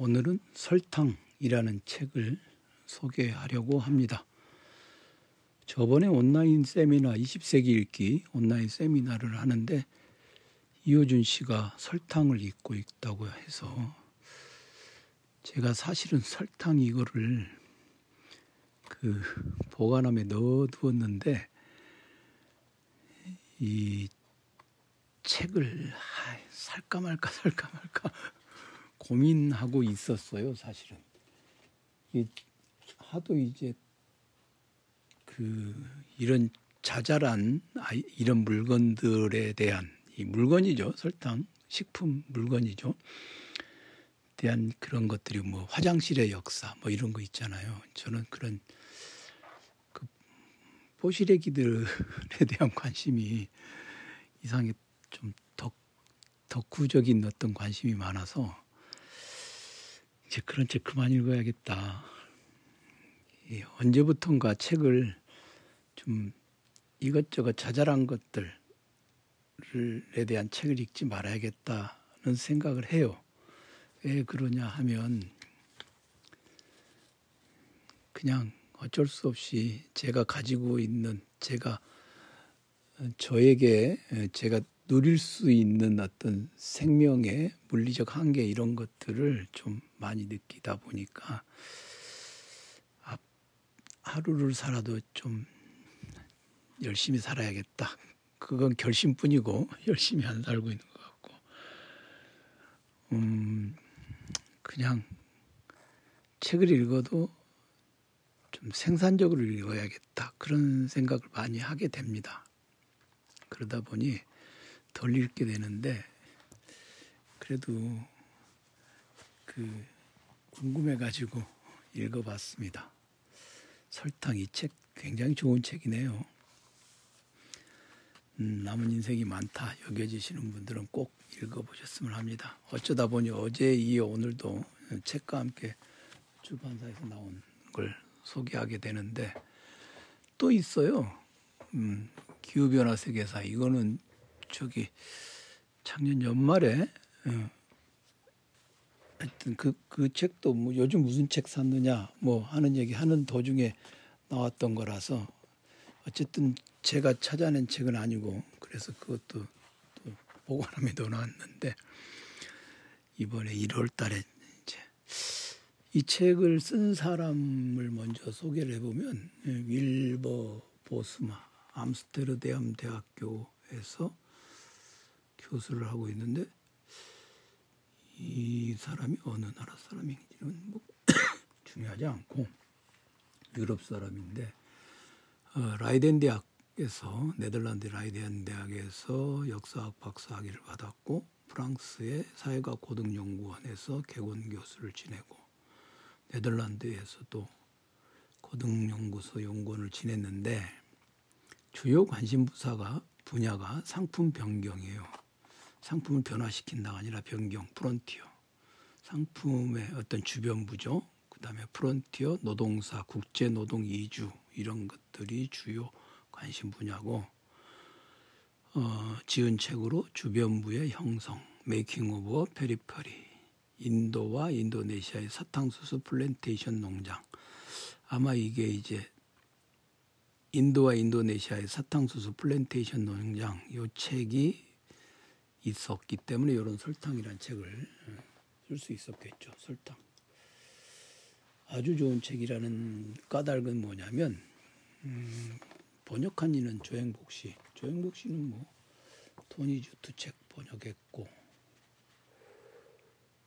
오늘은 설탕이라는 책을 소개하려고 합니다. 저번에 온라인 세미나 20세기 읽기 온라인 세미나를 하는데 이호준 씨가 설탕을 읽고 있다고 해서 제가 사실은 설탕 이거를 그 보관함에 넣어두었는데 이 책을 살까 말까 살까 말까 고민하고 있었어요, 사실은. 하도 이제 그 이런 자잘한 이런 물건들에 대한 이 물건이죠, 설탕, 식품 물건이죠. 대한 그런 것들이 뭐 화장실의 역사 뭐 이런 거 있잖아요. 저는 그런 그 포시래기들에 대한 관심이 이상하게 좀 덕, 덕후적인 어떤 관심이 많아서 이제 그런 책 그만 읽어야겠다. 예, 언제부턴가 책을 좀 이것저것 자잘한 것들에 대한 책을 읽지 말아야겠다는 생각을 해요. 왜 그러냐 하면 그냥 어쩔 수 없이 제가 가지고 있는 제가 저에게 제가 누릴 수 있는 어떤 생명의 물리적 한계 이런 것들을 좀 많이 느끼다 보니까 하루를 살아도 좀 열심히 살아야겠다. 그건 결심뿐이고 열심히 안 살고 있는 것 같고, 음 그냥 책을 읽어도 좀 생산적으로 읽어야겠다 그런 생각을 많이 하게 됩니다. 그러다 보니 덜 읽게 되는데 그래도 그 궁금해 가지고 읽어봤습니다. 설탕 이 책 굉장히 좋은 책이네요. 음, 남은 인생이 많다 여겨지시는 분들은 꼭 읽어보셨으면 합니다. 어쩌다 보니 어제 이 오늘도 책과 함께 출판사에서 나온 걸 소개하게 되는데 또 있어요. 음, 기후변화 세계사 이거는 저기 작년 연말에 어, 하여튼 그, 그 책도 뭐 요즘 무슨 책 샀느냐 뭐 하는 얘기 하는 도중에 나왔던 거라서 어쨌든 제가 찾아낸 책은 아니고 그래서 그것도 또 보관함에 넣어놨는데 이번에 1월 달에 이제 이 책을 쓴 사람을 먼저 소개를 해보면 윌버 보스마 암스테르담 대학교에서 교수를 하고 있는데 이 사람이 어느 나라 사람인지는 뭐 중요하지 않고 유럽 사람인데 어, 라이덴 대학에서 네덜란드 라이덴 대학에서 역사학 박사학위를 받았고 프랑스의 사회과학 고등연구원에서 객원 교수를 지내고 네덜란드에서도 고등연구소 연구원을 지냈는데 주요 관심 부사가 분야가 상품 변경이에요. 상품을 변화시킨다가 아니라 변경, 프론티어. 상품의 어떤 주변부죠. 그다음에 프론티어, 노동사, 국제 노동 이주 이런 것들이 주요 관심 분야고 어, 지은 책으로 주변부의 형성, Making of Periphery, 인도와 인도네시아의 사탕수수 플랜테이션 농장. 아마 이게 이제 인도와 인도네시아의 사탕수수 플랜테이션 농장 요 책이 있었기 때문에 이런 설탕이라는 책을 어, 쓸수 있었겠죠. 설탕. 아주 좋은 책이라는 까닭은 뭐냐면 음, 번역한 이는 조행복 씨. 조행복 씨는 뭐 토니 주트 책 번역했고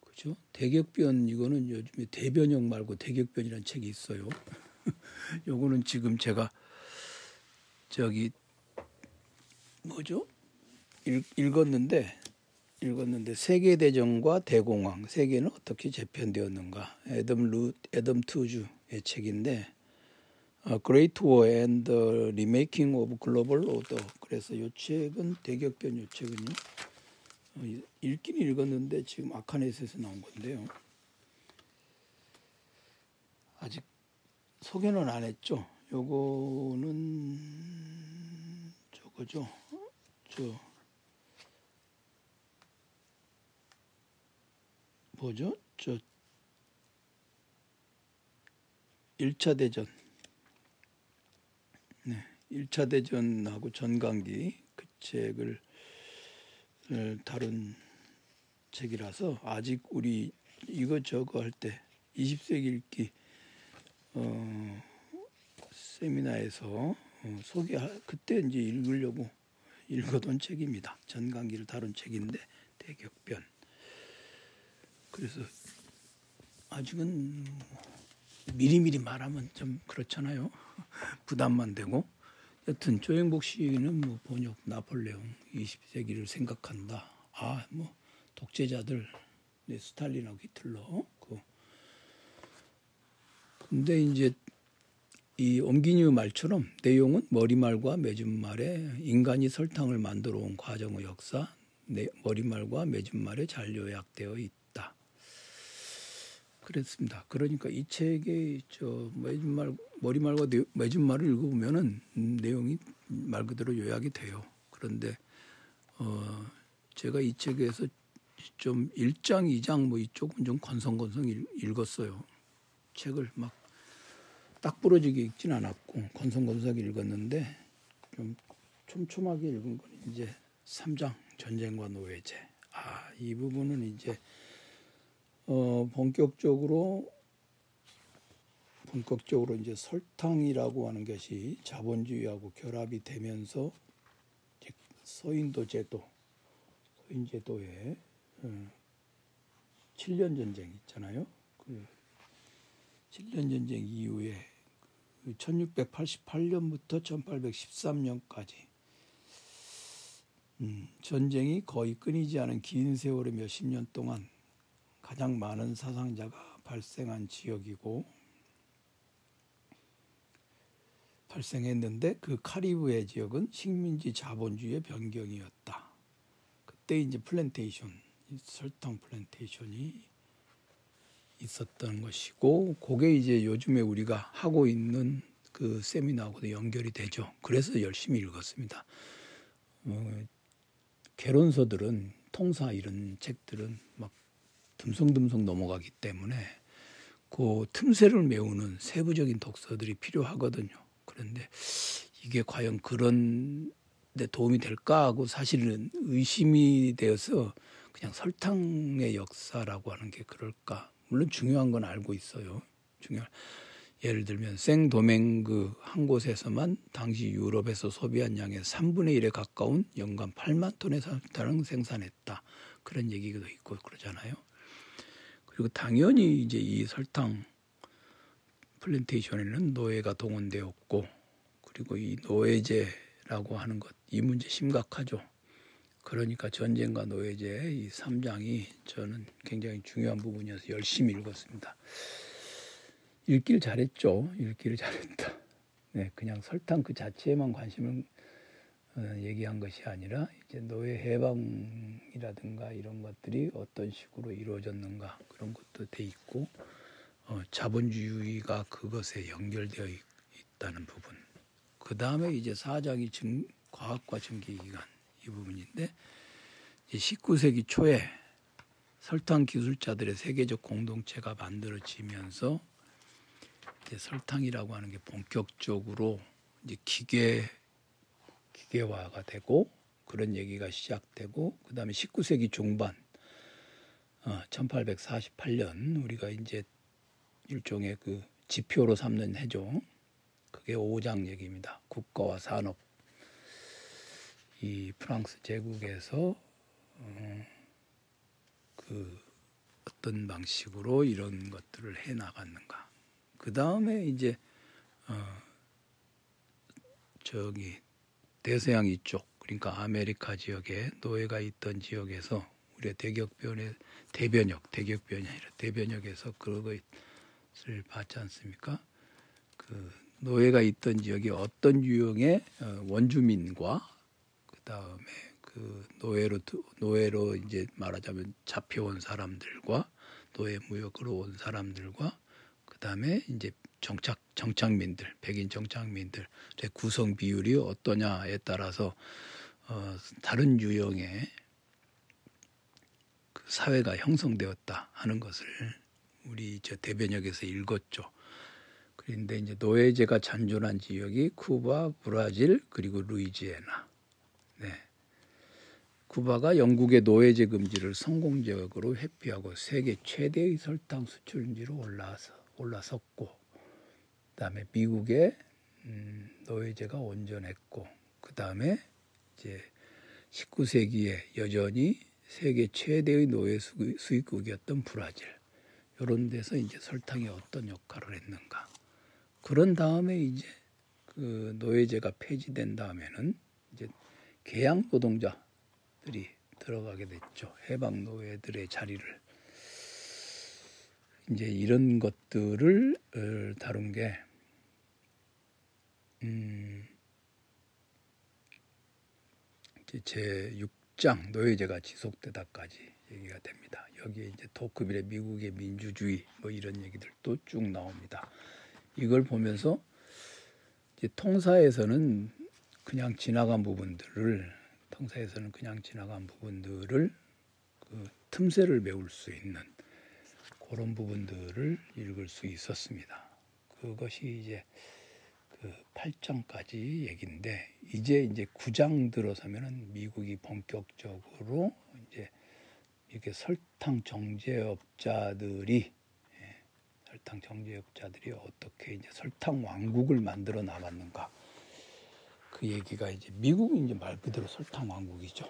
그죠? 대격변 이거는 요즘에 대변형 말고 대격변이라는 책이 있어요. 요거는 지금 제가 저기 뭐죠? 읽, 었는데 읽었는데 세계 대전과 대공황 세계는 어떻게 재편되었는가? 에덤 루 에덤 투주의 책인데 어, Great War and the Remaking 그래서 이 책은 대격변 이 책은요. 어, 읽긴 읽었는데 지금 아카넷에서 나온 건데요. 아직 소개는 안 했죠? 요거는 저거죠? 저 뭐죠? 저 1차 대전 네, 1차 대전하고 전강기 그 책을 어, 다룬 책이라서 아직 우리 이거 저거 할 때 20세기 읽기 어, 세미나에서 어, 소개 그때 이제 읽으려고 읽어둔 책입니다. 전강기를 다룬 책인데 대격변. 그래서 아직은 미리미리 말하면 좀 그렇잖아요. 부담만 되고. 여튼 조영복 씨는 뭐 번역 나폴레옹 20세기를 생각한다. 아, 뭐 독재자들 네, 스탈린하고 히틀러 그 근데 이제 이 옴기뉴 말처럼 내용은 머리말과 맺은말에 인간이 설탕을 만들어 온 과정의 역사, 머리말과 맺은말에 잘 요약되어 있다. 그랬습니다. 그러니까 이 책의 저 맺은말 머리말과 맺은말을 읽어보면은 내용이 말 그대로 요약이 돼요. 그런데 어 제가 이 책에서 좀 1장, 2장 뭐 이쪽은 좀 건성건성 읽었어요. 책을 막 딱 부러지게 읽진 않았고 건성건성 읽었는데 좀 촘촘하게 읽은 건 이제 3장 전쟁과 노예제. 아, 이 부분은 이제 어 본격적으로 본격적으로 이제 설탕이라고 하는 것이 자본주의하고 결합이 되면서 서인도 제도, 서인 제도에 7년 전쟁 있잖아요. 그 7년 전쟁 이후에 1688년부터 1813년까지 음, 전쟁이 거의 끊이지 않은 긴 세월의 몇십 년 동안 가장 많은 사상자가 발생한 지역이고 발생했는데 그 카리브해 지역은 식민지 자본주의의 변경이었다. 그때 이제 플랜테이션 설탕 플랜테이션이 있었던 것이고 그게 이제 요즘에 우리가 하고 있는 그 세미나하고도 연결이 되죠. 그래서 열심히 읽었습니다. 어, 개론서들은 통사 이런 책들은 막 듬성듬성 넘어가기 때문에 그 틈새를 메우는 세부적인 독서들이 필요하거든요. 그런데 이게 과연 그런 데 도움이 될까 하고 사실은 의심이 되어서 그냥 설탕의 역사라고 하는 게 그럴까? 물론 중요한 건 알고 있어요. 중요한 예를 들면 생도맹그 한 곳에서만 당시 유럽에서 소비한 양의 3분의 1에 가까운 연간 8만 톤의 설탕을 생산했다. 그런 얘기도 있고 그러잖아요. 그리고 당연히 이제 이 설탕 플랜테이션에는 노예가 동원되었고 그리고 이 노예제라고 하는 것 이 문제 심각하죠. 그러니까 전쟁과 노예제 이 3장이 저는 굉장히 중요한 부분이어서 열심히 읽었습니다. 읽기를 잘했죠. 읽기를 잘했다. 네, 그냥 설탕 그 자체에만 관심을 어, 얘기한 것이 아니라 이제 노예 해방이라든가 이런 것들이 어떤 식으로 이루어졌는가 그런 것도 돼 있고 어, 자본주의가 그것에 연결되어 있, 다는 부분. 그 다음에 이제 사장이 증, 과학과 증기기관 이 부분인데 19세기 초에 설탕 기술자들의 세계적 공동체가 만들어지면서 이제 설탕이라고 하는 게 본격적으로 이제 기계 기계화가 되고 그런 얘기가 시작되고 그다음에 19세기 중반 어, 1848년 우리가 이제 일종의 그 지표로 삼는 해죠. 그게 5장 얘기입니다. 국가와 산업 이 프랑스 제국에서 어, 그 어떤 방식으로 이런 것들을 해 나갔는가. 그 다음에 이제 어, 저기 대서양 이쪽 그러니까 아메리카 지역에 노예가 있던 지역에서 우리가 대격변의 대변역 대격변이 아니라 대변역에서 그것을 봤지 않습니까? 그 노예가 있던 지역에 어떤 유형의 어, 원주민과 다음에 그 노예로 노예로 이제 말하자면 잡혀온 사람들과 노예 무역으로 온 사람들과 그 다음에 이제 정착 정착민들 백인 정착민들의 구성 비율이 어떠냐에 따라서 어, 다른 유형의 그 사회가 형성되었다 하는 것을 우리 저 대변역에서 읽었죠. 그런데 이제 노예제가 잔존한 지역이 쿠바, 브라질 그리고 루이지애나. 네. 쿠바가 영국의 노예제 금지를 성공적으로 회피하고 세계 최대의 설탕 수출지로 올라서 올라섰고, 그다음에 미국의 음, 노예제가 온전했고, 그다음에 이제 19세기에 여전히 세계 최대의 노예 수입국이었던 브라질. 이런 데서 이제 설탕이 어떤 역할을 했는가. 그런 다음에 이제 그 노예제가 폐지된 다음에는 이제 개양 노동자들이 들어가게 됐죠. 해방 노예들의 자리를 이제 이런 것들을 어, 다룬 게 음, 제 6장 노예제가 지속되다까지 얘기가 됩니다. 여기에 이제 토크빌의 미국의 민주주의 뭐 이런 얘기들도 쭉 나옵니다. 이걸 보면서 이제 통사에서는 그냥 지나간 부분들을 통사에서는 그냥 지나간 부분들을 그 틈새를 메울 수 있는 그런 부분들을 읽을 수 있었습니다. 그것이 이제 그 8장까지 얘기인데 이제 이제 9장 들어서면은 미국이 본격적으로 이제 이렇게 설탕 정제업자들이 예, 설탕 정제업자들이 어떻게 이제 설탕 왕국을 만들어 나갔는가 그 얘기가 이제 미국이 이제 말 그대로 설탕 왕국이죠.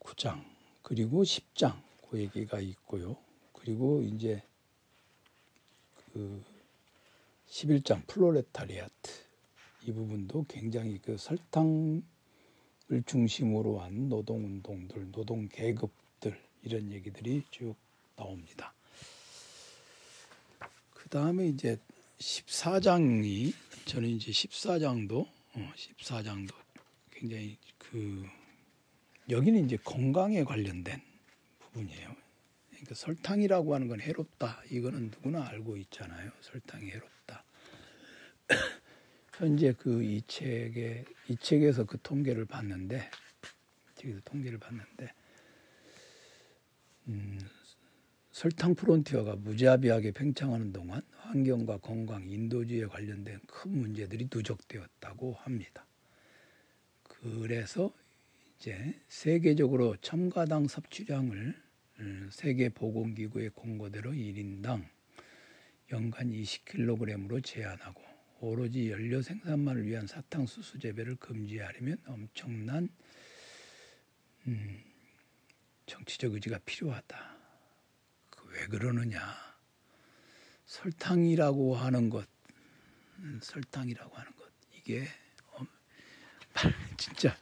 9장 그리고 10장 그 얘기가 있고요. 그리고 이제 그 11장 프롤레타리아트 이 부분도 굉장히 그 설탕을 중심으로 한 노동운동들, 노동 계급들 이런 얘기들이 쭉 나옵니다. 그 다음에 이제 14장이 저는 이제 14장도 어, 14장도 굉장히 그 여기는 이제 건강에 관련된 부분이에요. 그러니까 설탕이라고 하는 건 해롭다. 이거는 누구나 알고 있잖아요. 설탕이 해롭다. 현재 그 이 책에 이 책에서 그 통계를 봤는데 책에서 통계를 봤는데 음, 설탕 프론티어가 무자비하게 팽창하는 동안 환경과 건강, 인도주의에 관련된 큰 문제들이 누적되었다고 합니다. 그래서 이제 세계적으로 첨가당 섭취량을 음, 세계보건기구의 공고대로 1인당 연간 20kg으로 제한하고 오로지 연료 생산만을 위한 사탕수수 재배를 금지하려면 엄청난 음, 정치적 의지가 필요하다. 그왜 그러느냐? 설탕이라고 하는 것, 음, 설탕이라고 하는 것 이게 엄, 진짜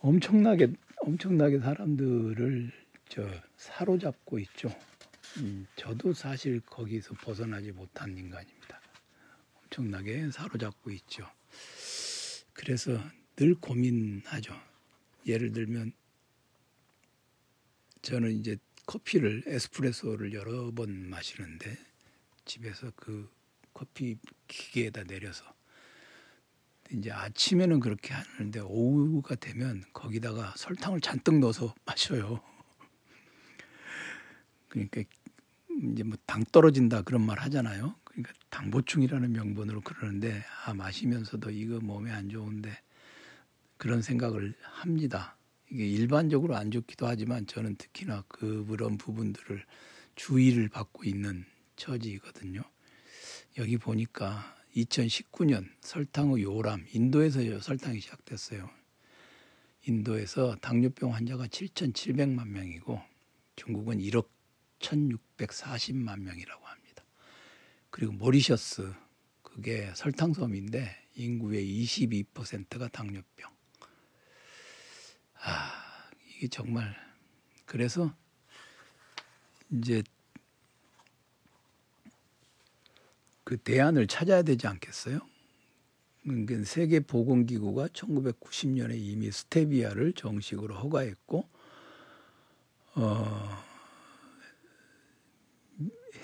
엄청나게 엄청나게 사람들을 저 사로잡고 있죠. 음, 저도 사실 거기서 벗어나지 못한 인간입니다. 엄청나게 사로잡고 있죠. 그래서 늘 고민하죠. 예를 들면 저는 이제 커피를 에스프레소를 여러 번 마시는데 집에서 그 커피 기계에다 내려서 이제 아침에는 그렇게 하는데 오후가 되면 거기다가 설탕을 잔뜩 넣어서 마셔요. 그러니까 이제 뭐 당 떨어진다 그런 말 하잖아요. 그러니까 당 보충이라는 명분으로 그러는데 아 마시면서도 이거 몸에 안 좋은데 그런 생각을 합니다. 이게 일반적으로 안 좋기도 하지만 저는 특히나 그런 부분들을 주의를 받고 있는 처지거든요. 여기 보니까 2019년 설탕의 요람 인도에서 설탕이 시작됐어요. 인도에서 당뇨병 환자가 7,700만 명이고 중국은 1억 1,640만 명이라고 합니다. 그리고 모리셔스 그게 설탕섬인데 인구의 22%가 당뇨병. 아 이게 정말 그래서 이제 그 대안을 찾아야 되지 않겠어요? 그러니까 세계 보건 기구가 1990년에 이미 스테비아를 정식으로 허가했고 어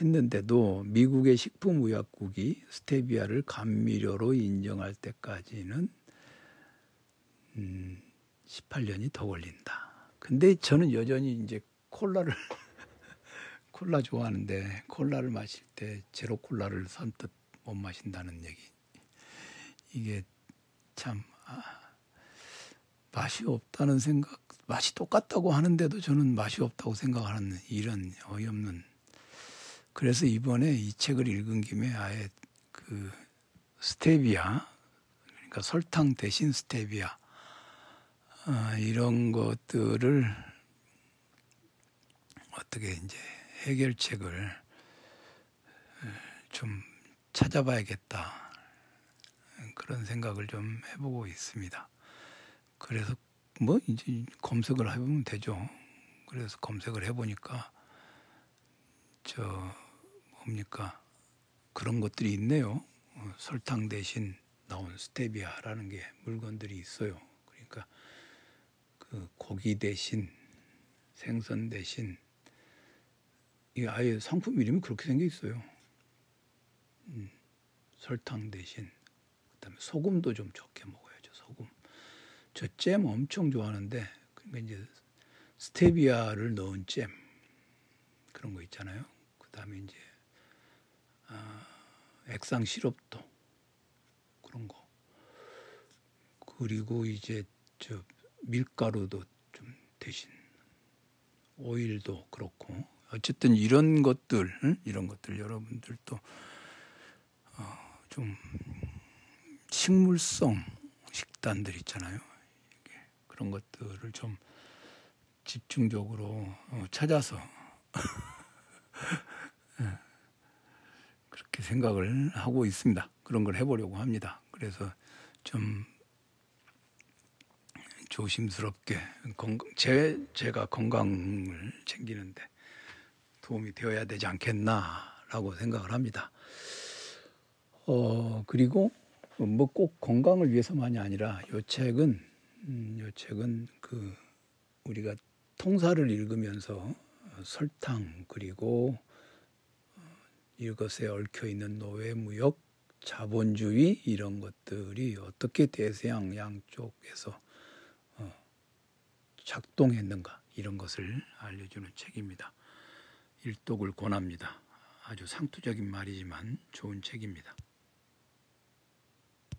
했는데도 미국의 식품의약국이 스테비아를 감미료로 인정할 때까지는 음, 18년이 더 걸린다. 근데 저는 여전히 이제 콜라를 콜라 좋아하는데 콜라를 마실 때 제로 콜라를 선뜻 못 마신다는 얘기. 이게 참 아, 맛이 없다는 생각, 맛이 똑같다고 하는데도 저는 맛이 없다고 생각하는 이런 어이없는. 그래서 이번에 이 책을 읽은 김에 아예 그 스테비아, 그러니까 설탕 대신 스테비아 아, 이런 것들을 어떻게 이제 해결책을 좀 찾아봐야겠다. 그런 생각을 좀 해보고 있습니다. 그래서 뭐 이제 검색을 해보면 되죠. 그래서 검색을 해보니까 저 뭡니까 그런 것들이 있네요. 어, 설탕 대신 나온 스테비아라는 게 물건들이 있어요. 그러니까 그 고기 대신 생선 대신 이 아예 상품 이름이 그렇게 생겨 있어요. 음, 설탕 대신 그다음에 소금도 좀 적게 먹어야죠. 소금. 저 잼 엄청 좋아하는데 그러니까 이제 스테비아를 넣은 잼 그런 거 있잖아요. 그다음에 이제 아, 액상 시럽도 그런 거 그리고 이제 저 밀가루도 좀 대신 오일도 그렇고 어쨌든 이런 것들 응? 이런 것들 여러분들도 어, 좀 식물성 식단들 있잖아요. 그런 것들을 좀 집중적으로 어, 찾아서 예, 그렇게 생각을 하고 있습니다. 그런 걸 해보려고 합니다. 그래서 좀 조심스럽게 건강, 제, 제가 건강을 챙기는데 도움이 되어야 되지 않겠나라고 생각을 합니다. 어, 그리고 뭐 꼭 건강을 위해서만이 아니라 요 책은 음, 요 책은 그 우리가 통사를 읽으면서 설탕 그리고 이것에 얽혀 있는 노예 무역, 자본주의 이런 것들이 어떻게 대서양 양쪽에서 어, 작동했는가 이런 것을 알려주는 책입니다. 일독을 권합니다. 아주 상투적인 말이지만 좋은 책입니다.